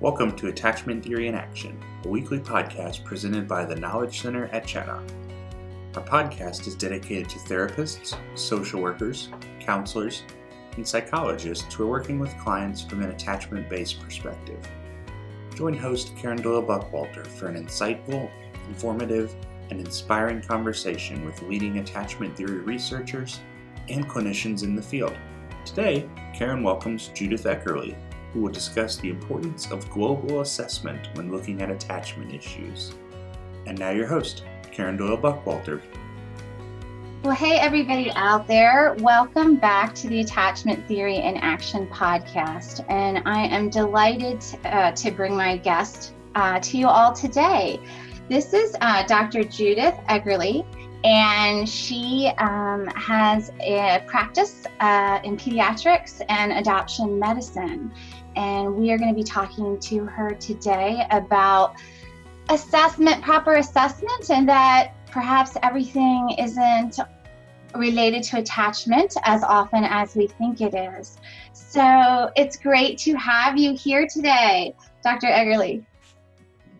Welcome to Attachment Theory in Action, a weekly podcast presented by the Knowledge Center at Chaddock. Our podcast is dedicated to therapists, social workers, counselors, and psychologists who are working with clients from an attachment based perspective. Join host Karen Doyle Buckwalter for an insightful, informative, and inspiring conversation with leading attachment theory researchers and clinicians in the field. Today, Karen welcomes Judith Eckerle, who will discuss the importance of global assessment when looking at attachment issues. And now, your host, Karen Doyle Buckwalter. Well, hey, everybody out there. Welcome back to the Attachment Theory in Action podcast. And I am delighted uh, to bring my guest uh, to you all today. This is uh, Dr. Judith Eckerle, and she um, has a practice uh, in pediatrics and adoption medicine. And we are going to be talking to her today about assessment, proper assessment, and that perhaps everything isn't related to attachment as often as we think it is. So it's great to have you here today, Dr. Eckerle.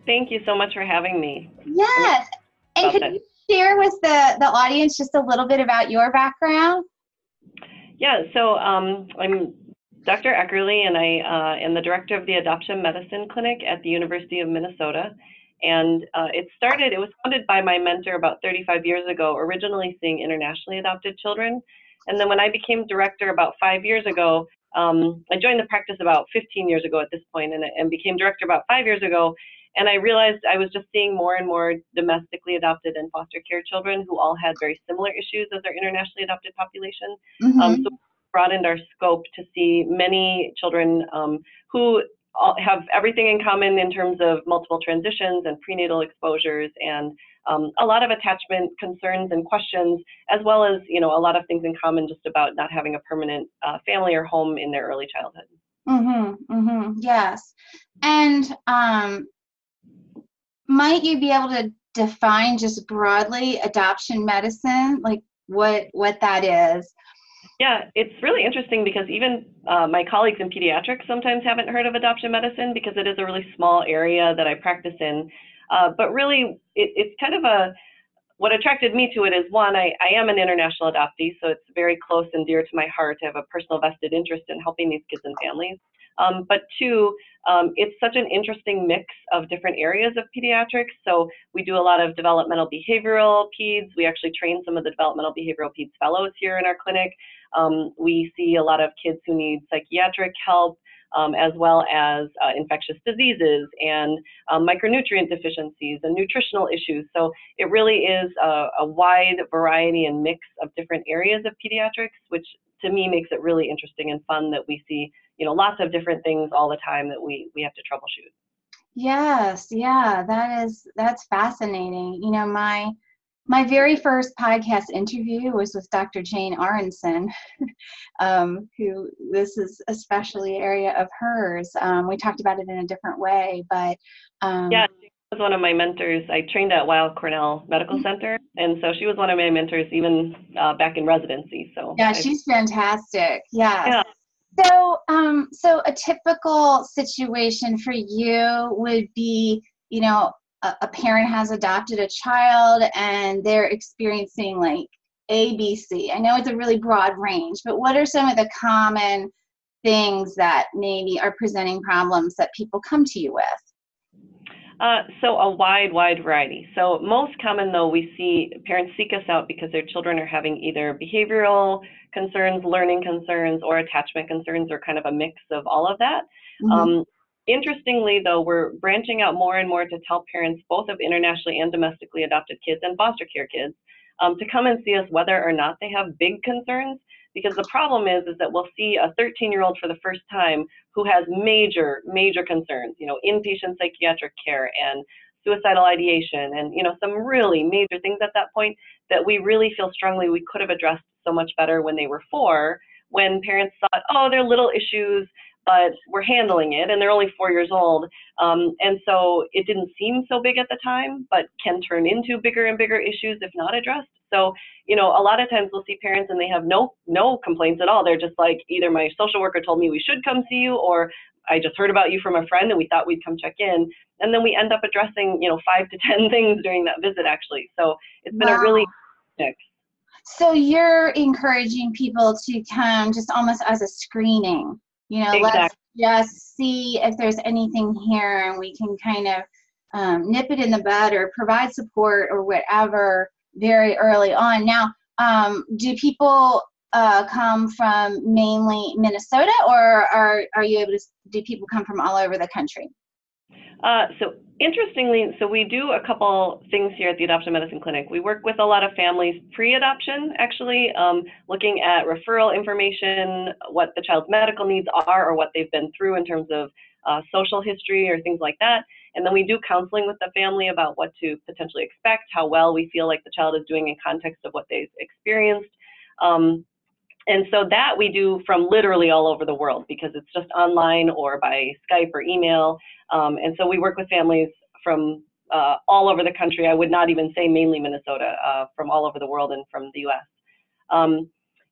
Thank you so much for having me. Yes. And could you share with the, the audience just a little bit about your background? Yeah, so um, I'm Dr. Eckerle, and I uh, am the director of the Adoption Medicine Clinic at the University of Minnesota. And uh, it started, it was founded by my mentor about 35 years ago, originally seeing internationally adopted children. And then when I became director about five years ago, um, I joined the practice about 15 years ago at this point and, and became director about five years ago. And I realized I was just seeing more and more domestically adopted and foster care children who all had very similar issues as our internationally adopted population. Mm-hmm. Um, so broadened our scope to see many children um, who have everything in common in terms of multiple transitions and prenatal exposures and um, a lot of attachment concerns and questions, as well as you know a lot of things in common just about not having a permanent uh, family or home in their early childhood. Mm-hmm. Mm-hmm. Yes, and um, might you be able to define just broadly adoption medicine, like what what that is? Yeah, it's really interesting because even uh, my colleagues in pediatrics sometimes haven't heard of adoption medicine because it is a really small area that I practice in. Uh, but really, it, it's kind of a what attracted me to it is one, I, I am an international adoptee, so it's very close and dear to my heart I have a personal vested interest in helping these kids and families. Um, but two, um, it's such an interesting mix of different areas of pediatrics. So we do a lot of developmental behavioral peds. We actually train some of the developmental behavioral peds fellows here in our clinic. Um, we see a lot of kids who need psychiatric help. Um, as well as uh, infectious diseases and um, micronutrient deficiencies and nutritional issues. So it really is a, a, wide variety and mix of different areas of pediatrics, which to me makes it really interesting and fun that we see, you know, lots of different things all the time that we we have to troubleshoot. Yes, yeah, that is that's fascinating. You know, my my very first podcast interview was with Dr. Jane Aronson, um, who this is especially area of hers. Um, we talked about it in a different way, but um, yeah, she was one of my mentors. I trained at Weill Cornell Medical mm-hmm. Center, and so she was one of my mentors even uh, back in residency. So yeah, she's fantastic. Yes. Yeah. So, um, so a typical situation for you would be, you know, a, parent has adopted a child and they're experiencing like ABC. I know it's a really broad range, but what are some of the common things that maybe are presenting problems that people come to you with? Uh, so a wide, wide variety. So most common though, we see parents seek us out because their children are having either behavioral concerns, learning concerns, or attachment concerns, or kind of a mix of all of that. Mm-hmm. Um, Interestingly, though, we're branching out more and more to tell parents, both of internationally and domestically adopted kids and foster care kids, um, to come and see us whether or not they have big concerns. Because the problem is, is that we'll see a 13-year-old for the first time who has major, major concerns. You know, inpatient psychiatric care and suicidal ideation, and you know, some really major things at that point that we really feel strongly we could have addressed so much better when they were four. When parents thought, oh, they're little issues but we're handling it and they're only four years old. Um, and so it didn't seem so big at the time, but can turn into bigger and bigger issues if not addressed. So, you know, a lot of times we'll see parents and they have no no complaints at all. They're just like either my social worker told me we should come see you or I just heard about you from a friend and we thought we'd come check in. And then we end up addressing, you know, five to 10 things during that visit actually. So it's been wow. a really mix. So you're encouraging people to come just almost as a screening, you know, exactly. let's just see if there's anything here and we can kind of um, nip it in the bud or provide support or whatever very early on. Now, um, do people uh, come from mainly Minnesota, or are are you able to? Do people come from all over the country? Uh, so interestingly, so we do a couple things here at the Adoption Medicine Clinic. We work with a lot of families pre-adoption, actually, um, looking at referral information, what the child's medical needs are, or what they've been through in terms of uh, social history or things like that. And then we do counseling with the family about what to potentially expect, how well we feel like the child is doing in context of what they've experienced. Um, and so that we do from literally all over the world because it's just online or by Skype or email. Um, and so we work with families from uh, all over the country. I would not even say mainly Minnesota, uh, from all over the world and from the US. Um,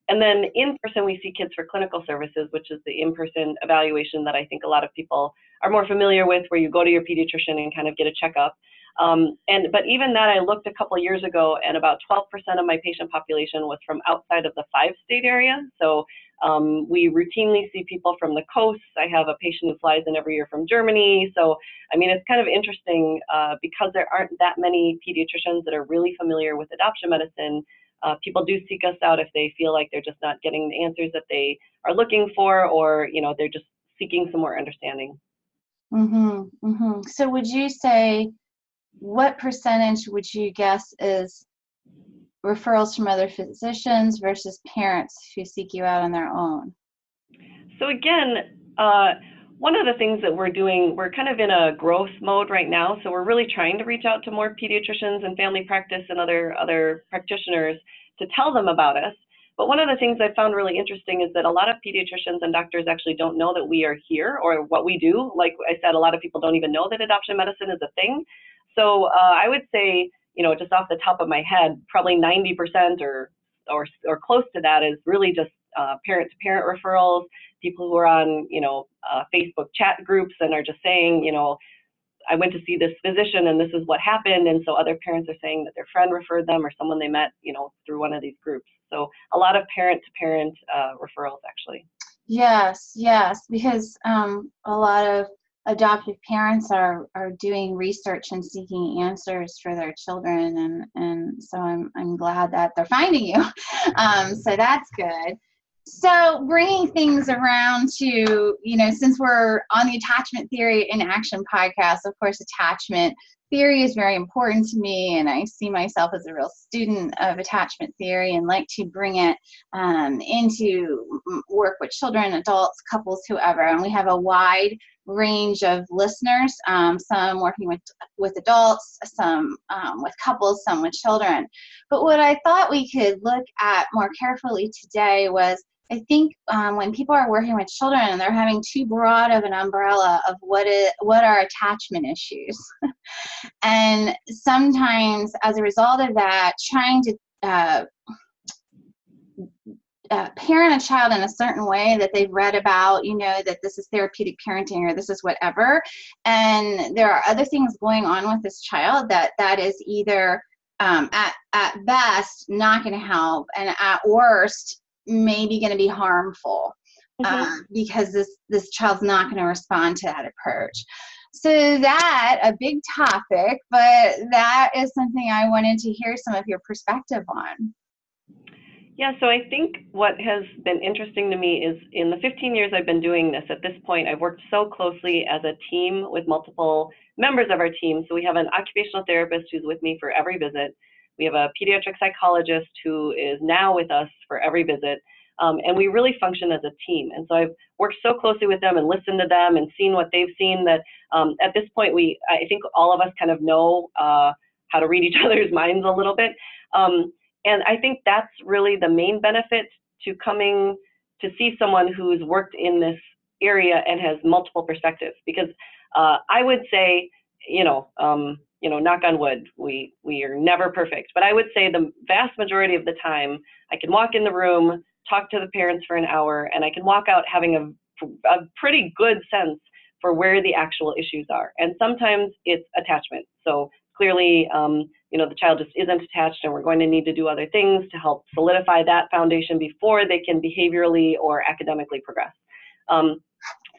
and then in person, we see kids for clinical services, which is the in person evaluation that I think a lot of people are more familiar with, where you go to your pediatrician and kind of get a checkup. Um, and but even that, I looked a couple years ago, and about 12% of my patient population was from outside of the five-state area. So um, we routinely see people from the coast. I have a patient who flies in every year from Germany. So I mean, it's kind of interesting uh, because there aren't that many pediatricians that are really familiar with adoption medicine. Uh, people do seek us out if they feel like they're just not getting the answers that they are looking for, or you know, they're just seeking some more understanding. Mhm. Mhm. So would you say what percentage would you guess is referrals from other physicians versus parents who seek you out on their own? So again, uh, one of the things that we're doing, we're kind of in a growth mode right now. So we're really trying to reach out to more pediatricians and family practice and other other practitioners to tell them about us. But one of the things I found really interesting is that a lot of pediatricians and doctors actually don't know that we are here or what we do. Like I said, a lot of people don't even know that adoption medicine is a thing. So uh, I would say, you know, just off the top of my head, probably 90% or or or close to that is really just parent to parent referrals, people who are on, you know, uh, Facebook chat groups and are just saying, you know, I went to see this physician and this is what happened. And so other parents are saying that their friend referred them or someone they met, you know, through one of these groups. So a lot of parent to parent referrals actually. Yes, yes, because um, a lot of adoptive parents are are doing research and seeking answers for their children and and so i'm i'm glad that they're finding you. Um, so that's good. So bringing things around to you know since we're on the attachment theory in action podcast of course attachment theory is very important to me and i see myself as a real student of attachment theory and like to bring it um, into work with children adults couples whoever and we have a wide range of listeners um, some working with with adults some um, with couples some with children. But what i thought we could look at more carefully today was I think um, when people are working with children they're having too broad of an umbrella of what is what are attachment issues, and sometimes as a result of that, trying to uh, uh, parent a child in a certain way that they've read about, you know, that this is therapeutic parenting or this is whatever, and there are other things going on with this child that that is either um, at at best not going to help, and at worst maybe going to be harmful mm-hmm. um, because this this child's not going to respond to that approach. So that a big topic but that is something i wanted to hear some of your perspective on yeah, so I think what has been interesting to me is in the 15 years I've been doing this, at this point, I've worked so closely as a team with multiple members of our team. So we have an occupational therapist who's with me for every visit. We have a pediatric psychologist who is now with us for every visit. Um, and we really function as a team. And so I've worked so closely with them and listened to them and seen what they've seen that um, at this point, we I think all of us kind of know uh, how to read each other's minds a little bit. Um, and I think that's really the main benefit to coming to see someone who's worked in this area and has multiple perspectives. Because uh, I would say, you know, um, you know, knock on wood, we we are never perfect. But I would say the vast majority of the time, I can walk in the room, talk to the parents for an hour, and I can walk out having a a pretty good sense for where the actual issues are. And sometimes it's attachment. So clearly, um, you know, the child just isn't attached and we're going to need to do other things to help solidify that foundation before they can behaviorally or academically progress. Um,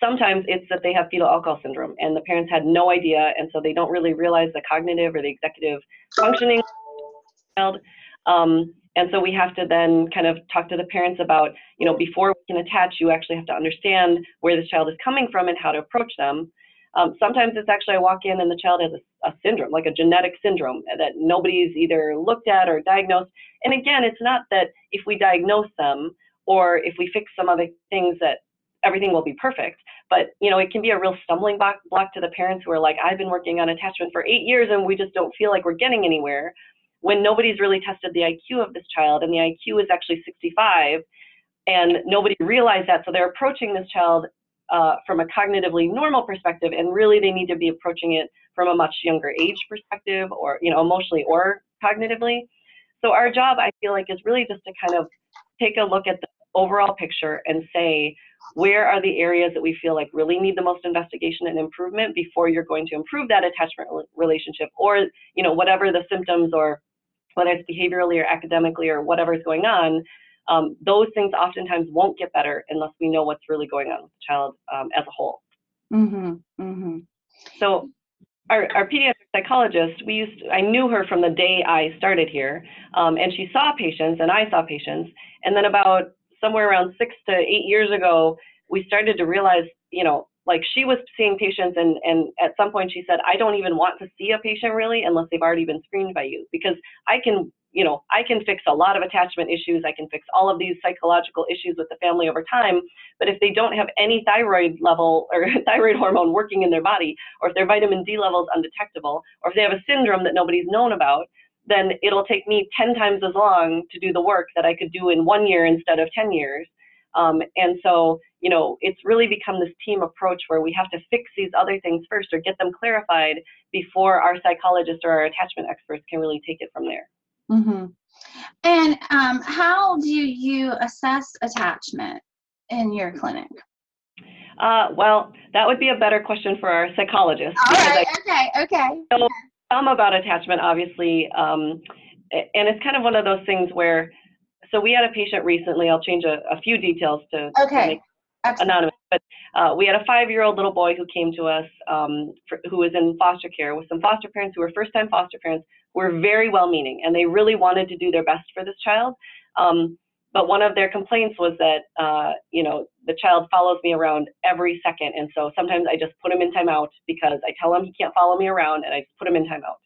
sometimes it's that they have fetal alcohol syndrome and the parents had no idea and so they don't really realize the cognitive or the executive functioning child. Um, and so we have to then kind of talk to the parents about, you know, before we can attach, you actually have to understand where this child is coming from and how to approach them. Um, sometimes it's actually I walk in and the child has a, a, syndrome, like a genetic syndrome that nobody's either looked at or diagnosed. And again, it's not that if we diagnose them or if we fix some other things that everything will be perfect. But you know, it can be a real stumbling block, block to the parents who are like, I've been working on attachment for eight years and we just don't feel like we're getting anywhere. When nobody's really tested the IQ of this child, and the IQ is actually 65, and nobody realized that, so they're approaching this child uh, from a cognitively normal perspective, and really they need to be approaching it from a much younger age perspective, or you know, emotionally or cognitively. So our job, I feel like, is really just to kind of take a look at the overall picture and say, where are the areas that we feel like really need the most investigation and improvement before you're going to improve that attachment relationship or you know whatever the symptoms or whether it's behaviorally or academically or whatever is going on um, those things oftentimes won't get better unless we know what's really going on with the child um, as a whole mm-hmm. Mm-hmm. so our, our pediatric psychologist, we used to, I knew her from the day I started here, um, and she saw patients, and I saw patients, and then about somewhere around six to eight years ago, we started to realize, you know, like she was seeing patients and, and at some point she said, I don't even want to see a patient really unless they've already been screened by you because I can, you know, I can fix a lot of attachment issues. I can fix all of these psychological issues with the family over time. But if they don't have any thyroid level or thyroid hormone working in their body, or if their vitamin D level is undetectable, or if they have a syndrome that nobody's known about, then it'll take me 10 times as long to do the work that I could do in one year instead of 10 years. Um, and so, you know, it's really become this team approach where we have to fix these other things first or get them clarified before our psychologists or our attachment experts can really take it from there. Mm-hmm. And um, how do you assess attachment in your clinic? Uh, well, that would be a better question for our psychologist. All right. I, okay. Okay. So, some about attachment, obviously, um, and it's kind of one of those things where. So we had a patient recently. I'll change a, a few details to, okay. to anonymous, but uh, we had a five-year-old little boy who came to us um, for, who was in foster care with some foster parents who were first-time foster parents were very well-meaning and they really wanted to do their best for this child. Um, but one of their complaints was that uh, you know the child follows me around every second and so sometimes i just put him in timeout because i tell him he can't follow me around and i just put him in timeout.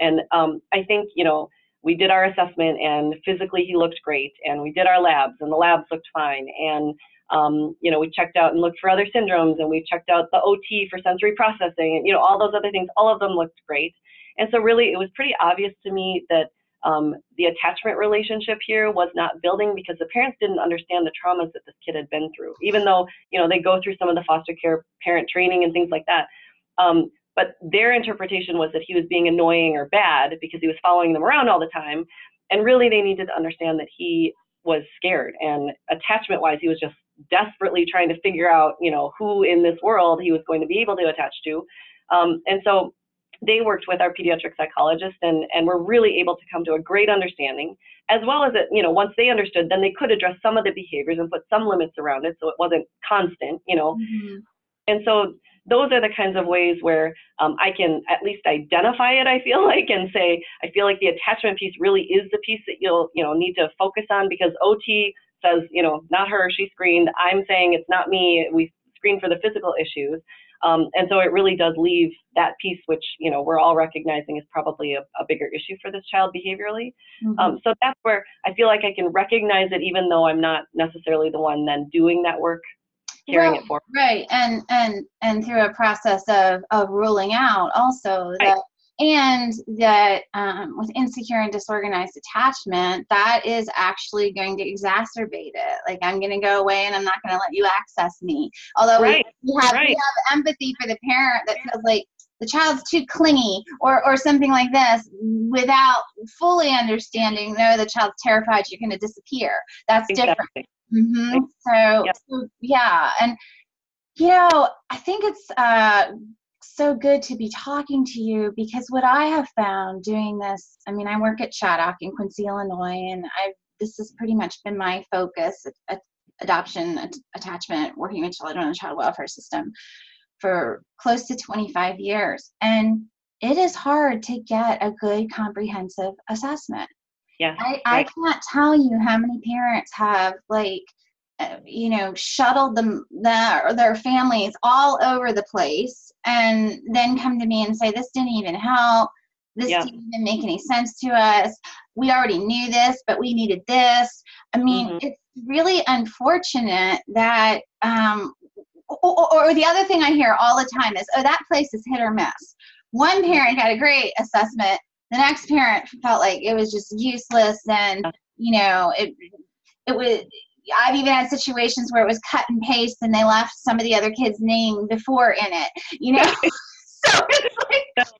And um, i think you know we did our assessment and physically he looked great and we did our labs and the labs looked fine. And um, you know we checked out and looked for other syndromes and we checked out the ot for sensory processing and you know all those other things all of them looked great and so really it was pretty obvious to me that um, the attachment relationship here was not building because the parents didn't understand the traumas that this kid had been through, even though you know they go through some of the foster care parent training and things like that. Um, but their interpretation was that he was being annoying or bad because he was following them around all the time, and really they needed to understand that he was scared. And attachment wise he was just desperately trying to figure out you know who in this world he was going to be able to attach to. Um, and so they worked with our pediatric psychologist and, and were really able to come to a great understanding, as well as it, you know, once they understood, then they could address some of the behaviors and put some limits around it so it wasn't constant, you know. Mm-hmm. And so those are the kinds of ways where um, I can at least identify it, I feel like, and say, I feel like the attachment piece really is the piece that you'll, you know, need to focus on because OT says, you know, not her, she screened. I'm saying it's not me. We screen for the physical issues. Um, and so it really does leave that piece, which you know we're all recognizing is probably a, a bigger issue for this child behaviorally. Mm-hmm. Um, so that's where I feel like I can recognize it, even though I'm not necessarily the one then doing that work, carrying it forward. Right, and and and through a process of of ruling out also right. that and that um, with insecure and disorganized attachment that is actually going to exacerbate it like i'm going to go away and i'm not going to let you access me although right. we, have, right. we have empathy for the parent that feels like the child's too clingy or, or something like this without fully understanding no the child's terrified you're going to disappear that's exactly. different mm-hmm. so, yep. so yeah and You know, I think it's uh, so good to be talking to you because what I have found doing this, I mean, I work at Chaddock in Quincy, Illinois, and I've this has pretty much been my focus adoption, attachment, working with children in the child welfare system for close to 25 years. And it is hard to get a good comprehensive assessment. Yeah. I, right. I can't tell you how many parents have like you know shuttled them their, their families all over the place and then come to me and say this didn't even help this yeah. didn't even make any sense to us we already knew this but we needed this i mean mm-hmm. it's really unfortunate that um, or, or, the other thing I hear all the time is, oh, that place is hit or miss. One parent got a great assessment. The next parent felt like it was just useless, and you know, it it was. I've even had situations where it was cut and paste, and they left some of the other kids' name before in it. You know, so it's like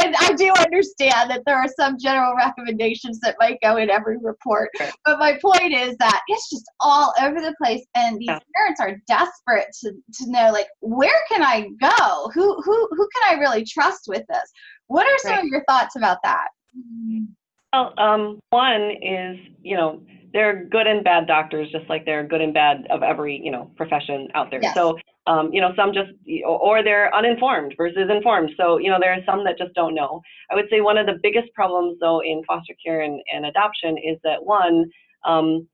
and I do understand that there are some general recommendations that might go in every report. But my point is that it's just all over the place, and these yeah. parents are desperate to, to know, like, where can I go? Who who who can I really trust with this? What are some right. of your thoughts about that? Well, um, one is you know there are good and bad doctors, just like there are good and bad of every you know profession out there. Yes. So um, you know some just or they're uninformed versus informed. So you know there are some that just don't know. I would say one of the biggest problems though in foster care and, and adoption is that one um,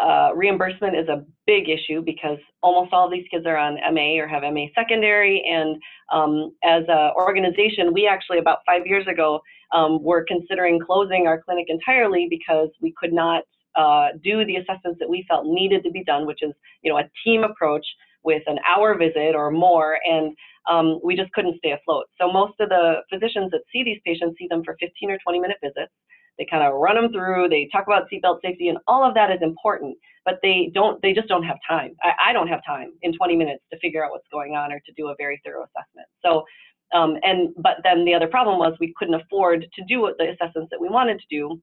uh, reimbursement is a big issue because almost all of these kids are on MA or have MA secondary. And um, as an organization, we actually about five years ago um, were considering closing our clinic entirely because we could not uh, do the assessments that we felt needed to be done, which is you know a team approach with an hour visit or more, and um, we just couldn't stay afloat. So most of the physicians that see these patients see them for 15 or 20 minute visits. They kind of run them through. They talk about seatbelt safety, and all of that is important. But they don't. They just don't have time. I, I don't have time in 20 minutes to figure out what's going on or to do a very thorough assessment. So um, and but then the other problem was we couldn't afford to do the assessments that we wanted to do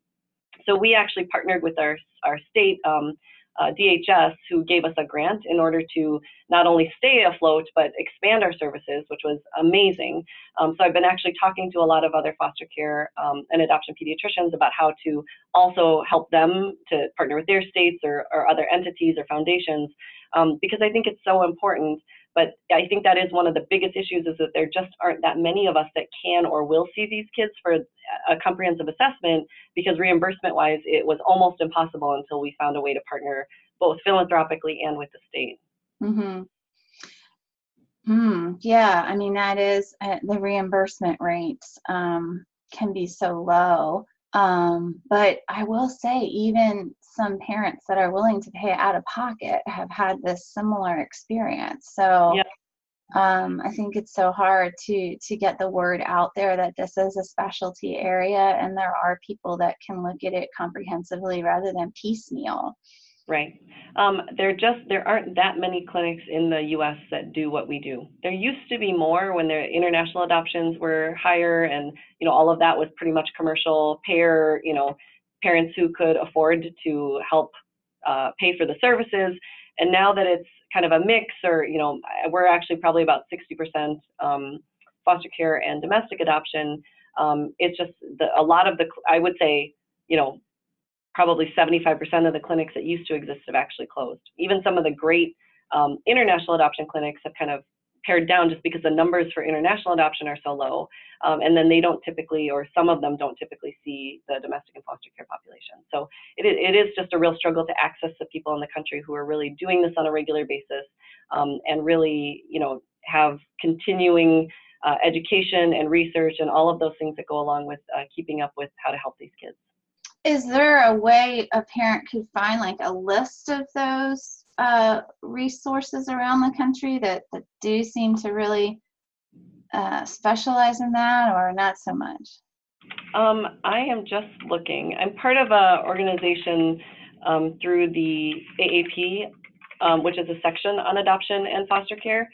so we actually partnered with our, our state um, uh, DHS, who gave us a grant in order to not only stay afloat but expand our services, which was amazing. Um, so I've been actually talking to a lot of other foster care um, and adoption pediatricians about how to also help them to partner with their states or, or other entities or foundations, um, because I think it's so important but I think that is one of the biggest issues is that there just aren't that many of us that can or will see these kids for a comprehensive assessment because reimbursement wise, it was almost impossible until we found a way to partner both philanthropically and with the state. Mm-hmm. Hmm. Yeah. I mean, that is uh, the reimbursement rates um, can be so low. Um, but I will say, even some parents that are willing to pay out of pocket have had this similar experience. So um, I think it's so hard to to get the word out there that this is a specialty area and there are people that can look at it comprehensively rather than piecemeal. Right. Um, there just there aren't that many clinics in the U.S. that do what we do. There used to be more when the international adoptions were higher, and you know all of that was pretty much commercial payer, you know, parents who could afford to help uh, pay for the services. And now that it's kind of a mix, or you know, we're actually probably about 60% um, foster care and domestic adoption. Um, it's just the, a lot of the, I would say, you know, probably 75% of the clinics that used to exist have actually closed. Even some of the great um, international adoption clinics have kind of pared down just because the numbers for international adoption are so low. Um, and then they don't typically, or some of them don't typically see the domestic and foster care population. So it, it is just a real struggle to access the people in the country who are really doing this on a regular basis um, and really, you know, have continuing uh, education and research and all of those things that go along with uh, keeping up with how to help these kids. Is there a way a parent could find like a list of those uh, resources around the country that, that do seem to really uh, specialize in that or not so much? Um, I am just looking. I'm part of an organization um, through the AAP, um, which is a section on adoption and foster care.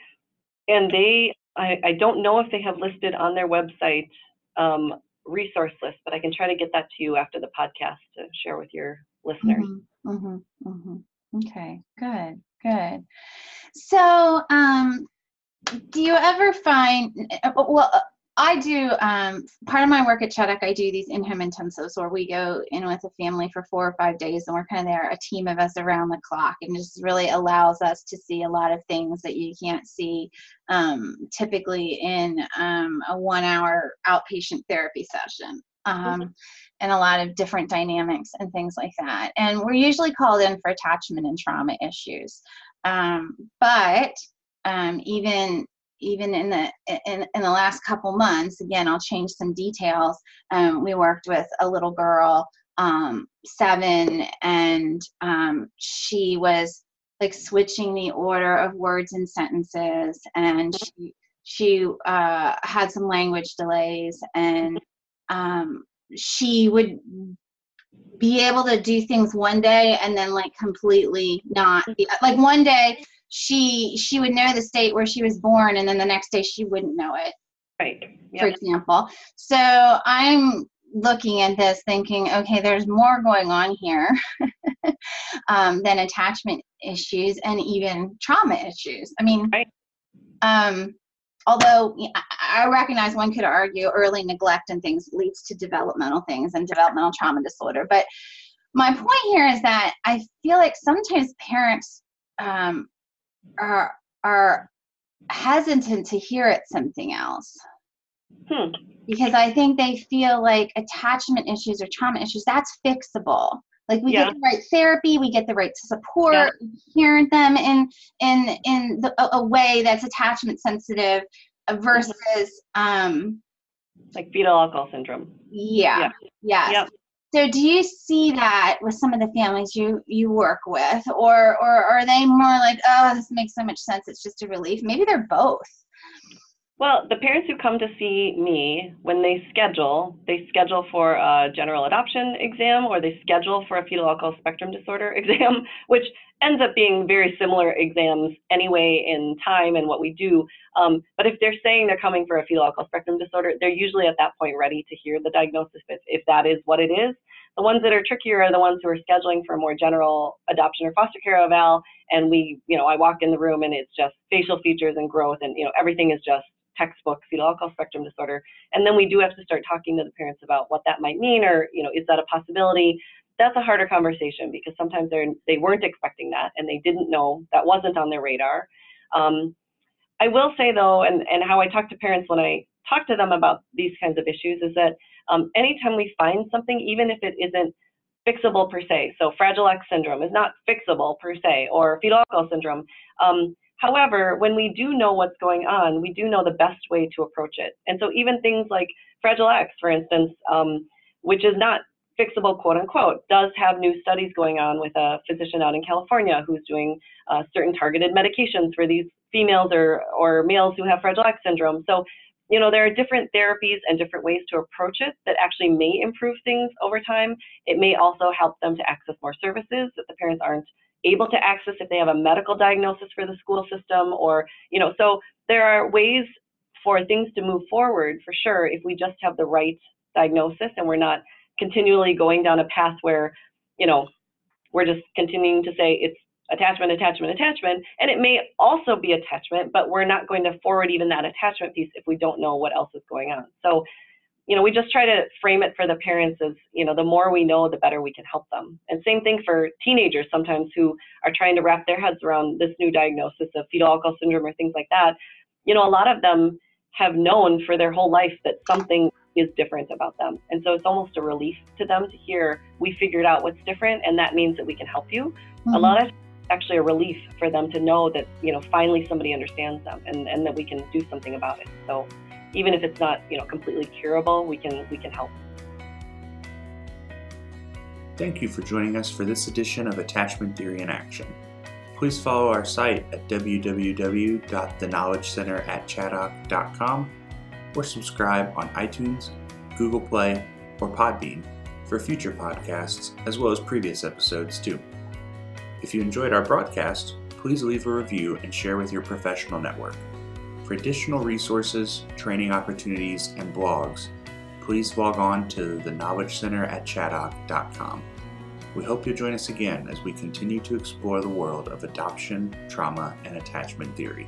And they, I, I don't know if they have listed on their website um, resource list, but I can try to get that to you after the podcast to share with your listeners. Mm-hmm, mm-hmm, mm-hmm. Okay, good, good. So, um, do you ever find, uh, well, I do um, part of my work at Chaddock. I do these in-home intensives where we go in with a family for four or five days, and we're kind of there, a team of us around the clock, and just really allows us to see a lot of things that you can't see um, typically in um, a one-hour outpatient therapy session. Um, mm-hmm. And a lot of different dynamics and things like that. And we're usually called in for attachment and trauma issues. Um, but um, even even in the in, in the last couple months again i'll change some details. Um, we worked with a little girl um, seven and um, she was like switching the order of words and sentences and she she uh, had some language delays and um, she would be able to do things one day and then like completely not be, like one day she she would know the state where she was born and then the next day she wouldn't know it right yep. for example so i'm looking at this thinking okay there's more going on here um, than attachment issues and even trauma issues i mean right. um, although i recognize one could argue early neglect and things leads to developmental things and developmental trauma disorder but my point here is that i feel like sometimes parents um, are are hesitant to hear it something else. Hmm. Because I think they feel like attachment issues or trauma issues, that's fixable. Like we yeah. get the right therapy, we get the right support, yeah. hearing them in in in the, a, a, way that's attachment sensitive versus mm-hmm. um like fetal alcohol syndrome. Yeah. Yeah. Yes. Yep. So do you see that with some of the families you you work with, or or are they more like, oh, this makes so much sense, it's just a relief? Maybe they're both. Well, the parents who come to see me, when they schedule, they schedule for a general adoption exam or they schedule for a fetal alcohol spectrum disorder exam, which ends up being very similar exams anyway in time and what we do. Um, but if they're saying they're coming for a fetal alcohol spectrum disorder, they're usually at that point ready to hear the diagnosis if, if that is what it is. The ones that are trickier are the ones who are scheduling for a more general adoption or foster care eval, and we, you know, I walk in the room and it's just facial features and growth, and you know, everything is just textbook fetal alcohol spectrum disorder. And then we do have to start talking to the parents about what that might mean, or you know, is that a possibility? That's a harder conversation because sometimes they're they weren't expecting that and they didn't know that wasn't on their radar. Um, I will say though, and and how I talk to parents when I talk to them about these kinds of issues is that um, anytime we find something, even if it isn't fixable per se, so Fragile X syndrome is not fixable per se, or fetal alcohol syndrome. Um, However, when we do know what's going on, we do know the best way to approach it. And so even things like Fragile X, for instance, um, which is not fixable, quote unquote, does have new studies going on with a physician out in California who's doing uh, certain targeted medications for these females or, or males who have Fragile X syndrome. So, you know, there are different therapies and different ways to approach it that actually may improve things over time. It may also help them to access more services that the parents aren't able to access if they have a medical diagnosis for the school system or you know so there are ways for things to move forward for sure if we just have the right diagnosis and we're not continually going down a path where you know we're just continuing to say it's attachment attachment attachment and it may also be attachment but we're not going to forward even that attachment piece if we don't know what else is going on. So you know, we just try to frame it for the parents as, you know, the more we know, the better we can help them. And same thing for teenagers sometimes who are trying to wrap their heads around this new diagnosis of fetal alcohol syndrome or things like that. You know, a lot of them have known for their whole life that something is different about them. And so it's almost a relief to them to hear we figured out what's different and that means that we can help you. Mm-hmm. A lot of actually a relief for them to know that, you know, finally somebody understands them and, and that we can do something about it. So even if it's not you know completely curable we can we can help. Thank you for joining us for this edition of attachment theory in action. Please follow our site at www.theknowledgecenter@chaddock.com or subscribe on itunes google play or podbean for future podcasts as well as previous episodes too. If you enjoyed our broadcast please leave a review and share with your professional network for additional resources, training opportunities, and blogs, please log on to the Knowledge Center at chaddock.com. We hope you'll join us again as we continue to explore the world of adoption, trauma, and attachment theory.